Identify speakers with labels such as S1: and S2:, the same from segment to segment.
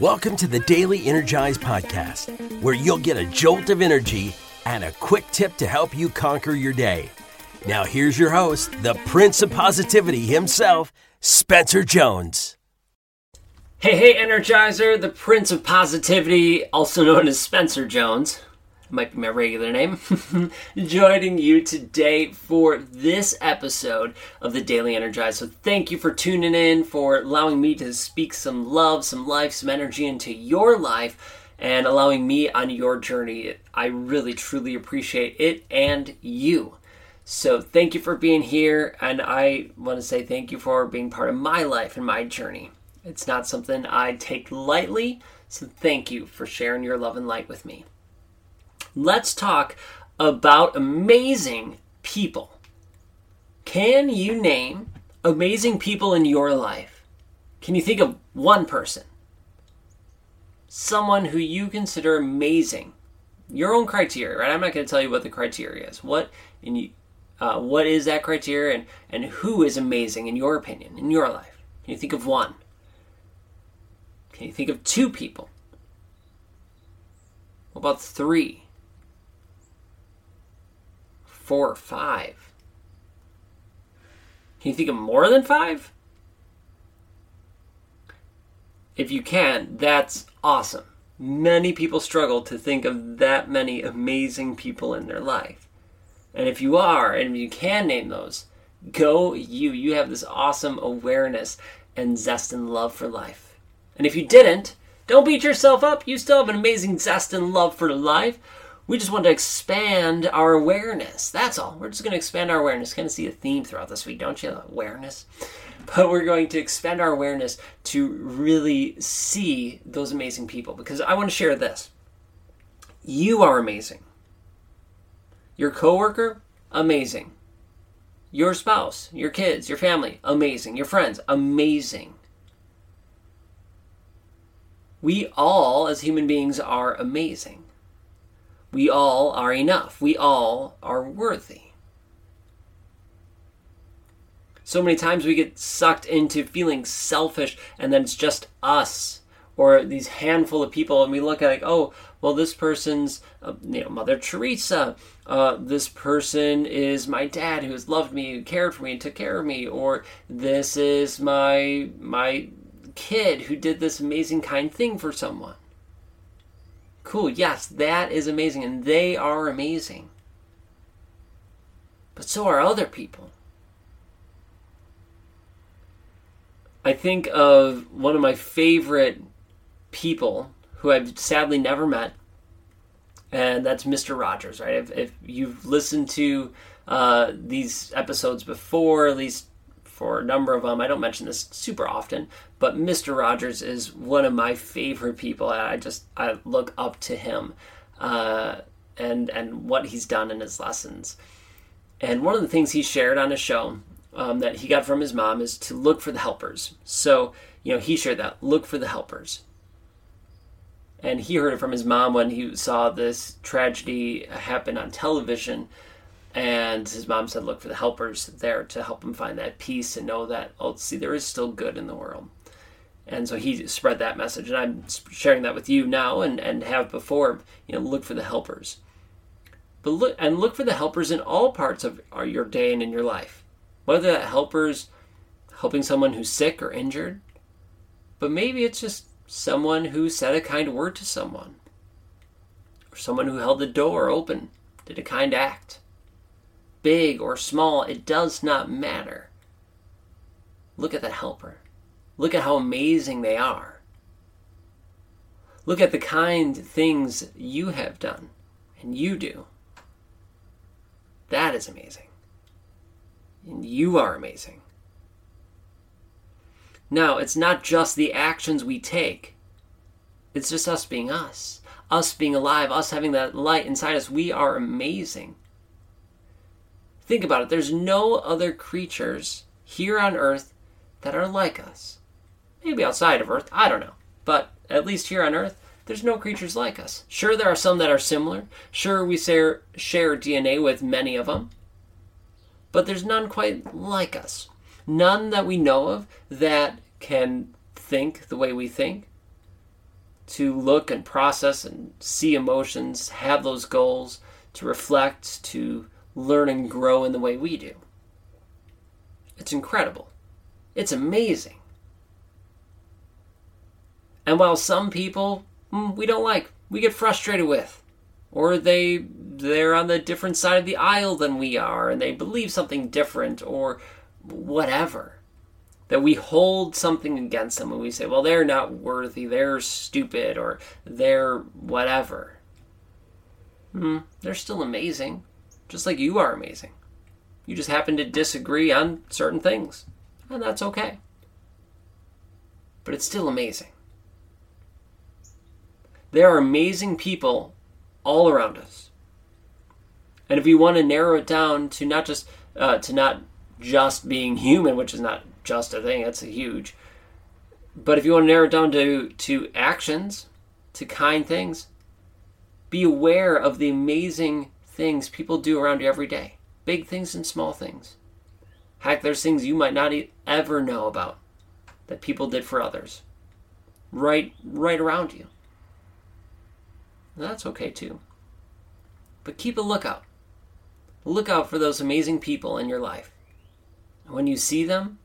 S1: Welcome to the Daily Energize Podcast, where you'll get a jolt of energy and a quick tip to help you conquer your day. Now, here's your host, the Prince of Positivity himself, Spencer Jones.
S2: Hey, hey, Energizer, the Prince of Positivity, also known as Spencer Jones might be my regular name, joining you today for this episode of the Daily Energize. So, thank you for tuning in, for allowing me to speak some love, some life, some energy into your life, and allowing me on your journey. I really, truly appreciate it and you. So, thank you for being here, and I want to say thank you for being part of my life and my journey. It's not something I take lightly, so thank you for sharing your love and light with me let's talk about amazing people. Can you name amazing people in your life? Can you think of one person? Someone who you consider amazing. Your own criteria, right? I'm not going to tell you what the criteria is. What in you, uh, what is that criteria, and and who is amazing in your opinion in your life? Can you think of one? Can you think of two people? What about three? Four or five. Can you think of more than five? If you can, that's awesome. Many people struggle to think of that many amazing people in their life. And if you are, and you can name those, go you. You have this awesome awareness and zest and love for life. And if you didn't, don't beat yourself up. You still have an amazing zest and love for life. We just want to expand our awareness. That's all. We're just going to expand our awareness. Kind of see a theme throughout this week, don't you? Awareness. But we're going to expand our awareness to really see those amazing people because I want to share this. You are amazing. Your coworker, amazing. Your spouse, your kids, your family, amazing. Your friends, amazing. We all, as human beings, are amazing. We all are enough. We all are worthy. So many times we get sucked into feeling selfish and then it's just us or these handful of people and we look at like, oh, well, this person's, uh, you know, Mother Teresa. Uh, this person is my dad who has loved me, who cared for me, and took care of me. Or this is my my kid who did this amazing kind thing for someone. Cool, yes, that is amazing, and they are amazing. But so are other people. I think of one of my favorite people who I've sadly never met, and that's Mr. Rogers, right? If, if you've listened to uh, these episodes before, at least for a number of them. I don't mention this super often, but Mr. Rogers is one of my favorite people. I just I look up to him, uh, and and what he's done in his lessons. And one of the things he shared on his show um, that he got from his mom is to look for the helpers. So you know he shared that look for the helpers. And he heard it from his mom when he saw this tragedy happen on television and his mom said, look for the helpers there to help him find that peace and know that, oh, see, there is still good in the world. And so he spread that message. And I'm sharing that with you now and, and have before. You know, look for the helpers. But look and look for the helpers in all parts of your day and in your life. Whether that helper's helping someone who's sick or injured, but maybe it's just someone who said a kind word to someone, or someone who held the door open, did a kind act big or small, it does not matter. Look at that helper. Look at how amazing they are. Look at the kind things you have done and you do. That is amazing. And you are amazing. Now, it's not just the actions we take, it's just us being us. Us being alive, us having that light inside us. We are amazing. Think about it. There's no other creatures here on Earth that are like us. Maybe outside of Earth, I don't know. But at least here on Earth, there's no creatures like us. Sure, there are some that are similar. Sure, we share, share DNA with many of them. But there's none quite like us. None that we know of that can think the way we think. to look and process and see emotions, have those goals, to reflect, to learn and grow in the way we do. It's incredible. It's amazing. And while some people mm, we don't like, we get frustrated with, or they they're on the different side of the aisle than we are and they believe something different or whatever that we hold something against them and we say well they're not worthy they're stupid or they're whatever hmm, they're still amazing just like you are amazing. You just happen to disagree on certain things and that's okay. But it's still amazing. There are amazing people all around us. And if you want to narrow it down to not just uh, to not just being human, which is not just a thing, that's a huge. But if you want to narrow it down to to actions, to kind things, be aware of the amazing things people do around you every day, big things and small things. Heck, there's things you might not ever know about that people did for others, right right around you. That's okay too. But keep a lookout. Look out for those amazing people in your life. And when you see them,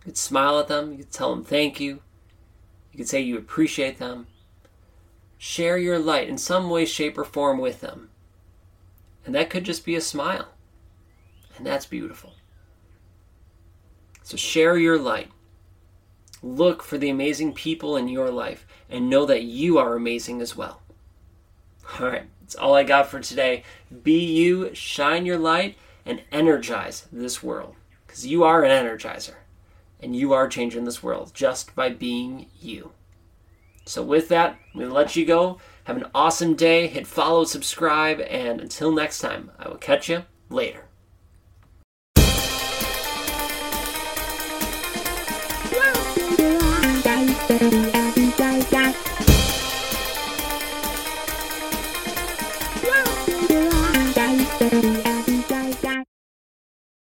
S2: you could smile at them, you could tell them thank you, you could say you appreciate them. Share your light in some way, shape, or form with them. And that could just be a smile. And that's beautiful. So share your light. Look for the amazing people in your life and know that you are amazing as well. All right. That's all I got for today. Be you, shine your light, and energize this world. Because you are an energizer. And you are changing this world just by being you. So, with that, to let you go. Have an awesome day. Hit follow, subscribe, and until next time, I will catch you later.